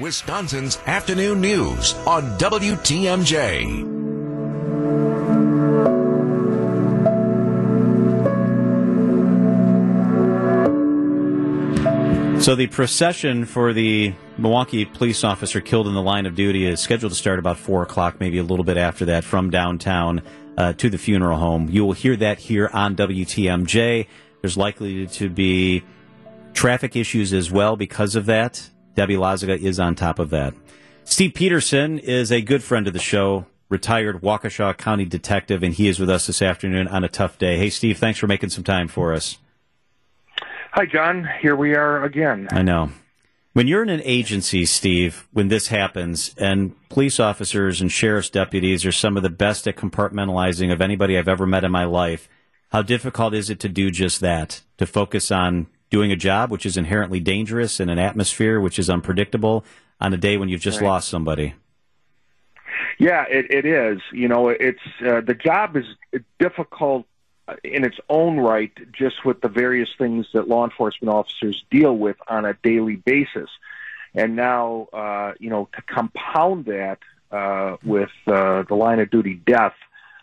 Wisconsin's afternoon news on WTMJ. So the procession for the Milwaukee police officer killed in the line of duty is scheduled to start about four o'clock, maybe a little bit after that, from downtown uh, to the funeral home. You will hear that here on WTMJ. There's likely to be traffic issues as well because of that. Debbie Loziga is on top of that. Steve Pederson is a good friend of the show, retired Waukesha County detective, and he is with us this afternoon on a tough day. Hey, Steve, thanks for making some time for us. Hi, John. Here we are again. I know. When you're in an agency, Steve, when this happens, and police officers and sheriff's deputies are some of the best at compartmentalizing of anybody I've ever met in my life, how difficult is it to do just that? To focus on doing a job which is inherently dangerous in an atmosphere which is unpredictable on a day when you've just right. lost somebody? Yeah, it, it is. You know, it's uh, the job is difficult in its own right, just with the various things that law enforcement officers deal with on a daily basis. And now, uh, you know, to compound that uh, with uh, the line of duty death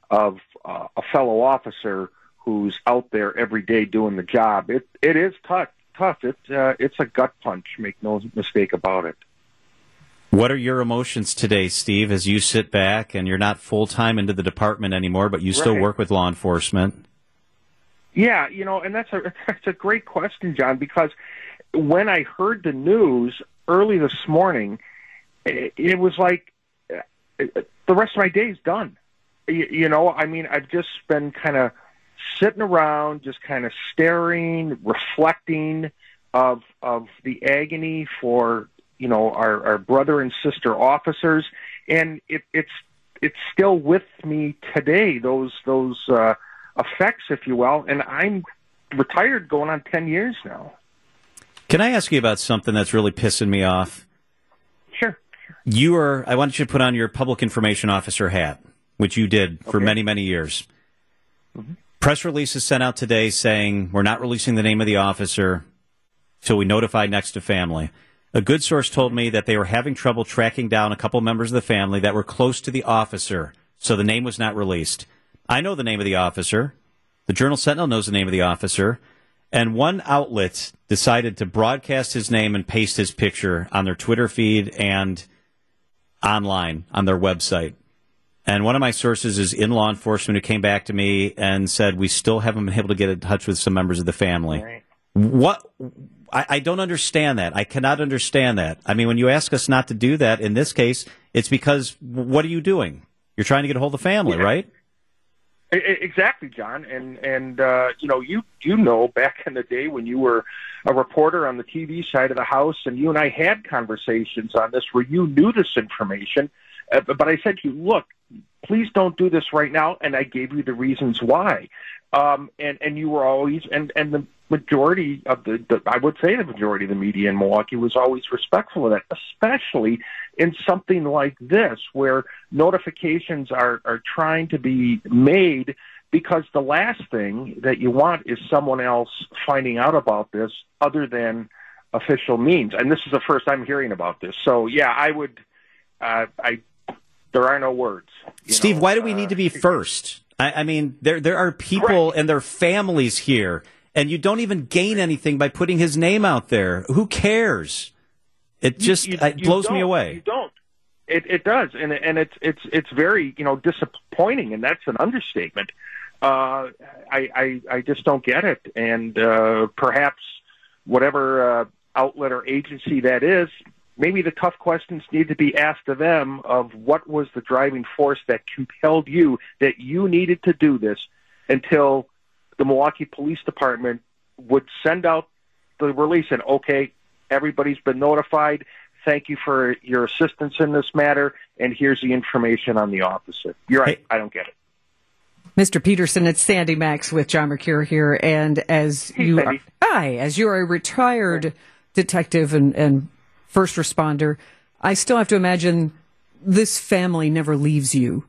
of uh, a fellow officer who's out there every day doing the job, it it is tough. Tough. It uh, it's a gut punch. Make no mistake about it. What are your emotions today, Steve, as you sit back and you're not full time into the department anymore, but you still right. work with law enforcement? Yeah, you know, and that's a that's a great question, John, because when I heard the news early this morning, it, it was like uh, the rest of my day is done. You, you know, I mean, I've just been kind of sitting around, just kind of staring, reflecting of of the agony for you know our, our brother and sister officers, and it, it's it's still with me today. Those those. uh effects, if you will. And I'm retired going on 10 years now. Can I ask you about something that's really pissing me off? Sure. You are, I want you to put on your public information officer hat, which you did for okay. many, many years. Mm-hmm. Press release is sent out today saying we're not releasing the name of the officer till we notify next to family. A good source told me that they were having trouble tracking down a couple members of the family that were close to the officer, so the name was not released. I know the name of the officer. The Journal Sentinel knows the name of the officer. And one outlet decided to broadcast his name and paste his picture on their Twitter feed and online on their website. And one of my sources is in law enforcement who came back to me and said, We still haven't been able to get in touch with some members of the family. Right. What? I, I, don't understand that. I cannot understand that. I mean, when you ask us not to do that in this case, it's because what are you doing? You're trying to get a hold of the family, yeah. right? Exactly, John, and and uh, you know you you know back in the day when you were a reporter on the TV side of the house, and you and I had conversations on this where you knew this information, but I said to you, look, please don't do this right now, and I gave you the reasons why, um, and and you were always and and the majority of the, the I would say the majority of the media in Milwaukee was always respectful of that, especially in something like this where notifications are, are trying to be made because the last thing that you want is someone else finding out about this other than official means. And this is the first I'm hearing about this. So yeah, I would, uh, I, there are no words. Steve, know? why do we need to be uh, first? I, I, mean, there, there are people right. and their families here and you don't even gain anything by putting his name out there. Who cares? It just you, you, it blows me away. You don't. It, it does, and and it's it's it's very you know disappointing, and that's an understatement. Uh, I, I I just don't get it, and uh, perhaps whatever uh, outlet or agency that is, maybe the tough questions need to be asked of them of what was the driving force that compelled you that you needed to do this until the Milwaukee Police Department would send out the release and okay, Everybody's been notified. Thank you for your assistance in this matter, and here's the information on the officer. You're right. Hey. I don't get it. Mr. Pederson, it's Sandy Maxx with John Mercure here, and as hey, you are, hi, as you're a retired detective and, and first responder, I still have to imagine this family never leaves you.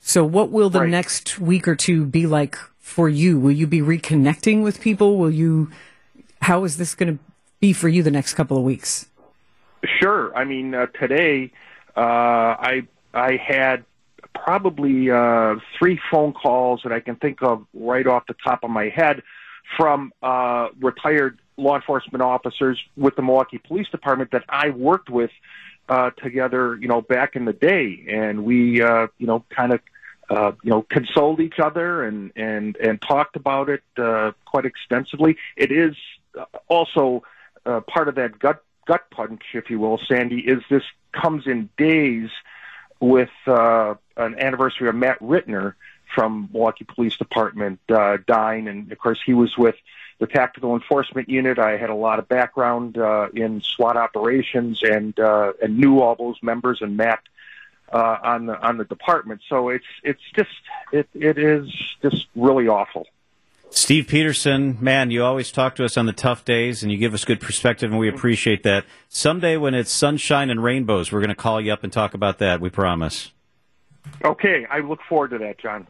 So, what will the right. next week or two be like for you? Will you be reconnecting with people? Will you? How is this going to be for you the next couple of weeks? Sure. I mean, uh, today uh, I I had probably uh, three phone calls that I can think of right off the top of my head from uh, retired law enforcement officers with the Milwaukee Police Department that I worked with uh, together, you know, back in the day, and we, uh, you know, kind of, uh, you know, consoled each other and and and talked about it uh, quite extensively. It is also uh, part of that gut gut punch, if you will, Sandy. Is this comes in days with uh, an anniversary of Matt Rittner from Milwaukee Police Department uh, dying, and of course he was with the Tactical Enforcement Unit. I had a lot of background uh, in SWAT operations and uh, and knew all those members and Matt uh, on the on the department. So it's it's just it it is just really awful. Steve Pederson, man, you always talk to us on the tough days and you give us good perspective, and we appreciate that. Someday when it's sunshine and rainbows, we're going to call you up and talk about that. We promise. Okay, I look forward to that, John.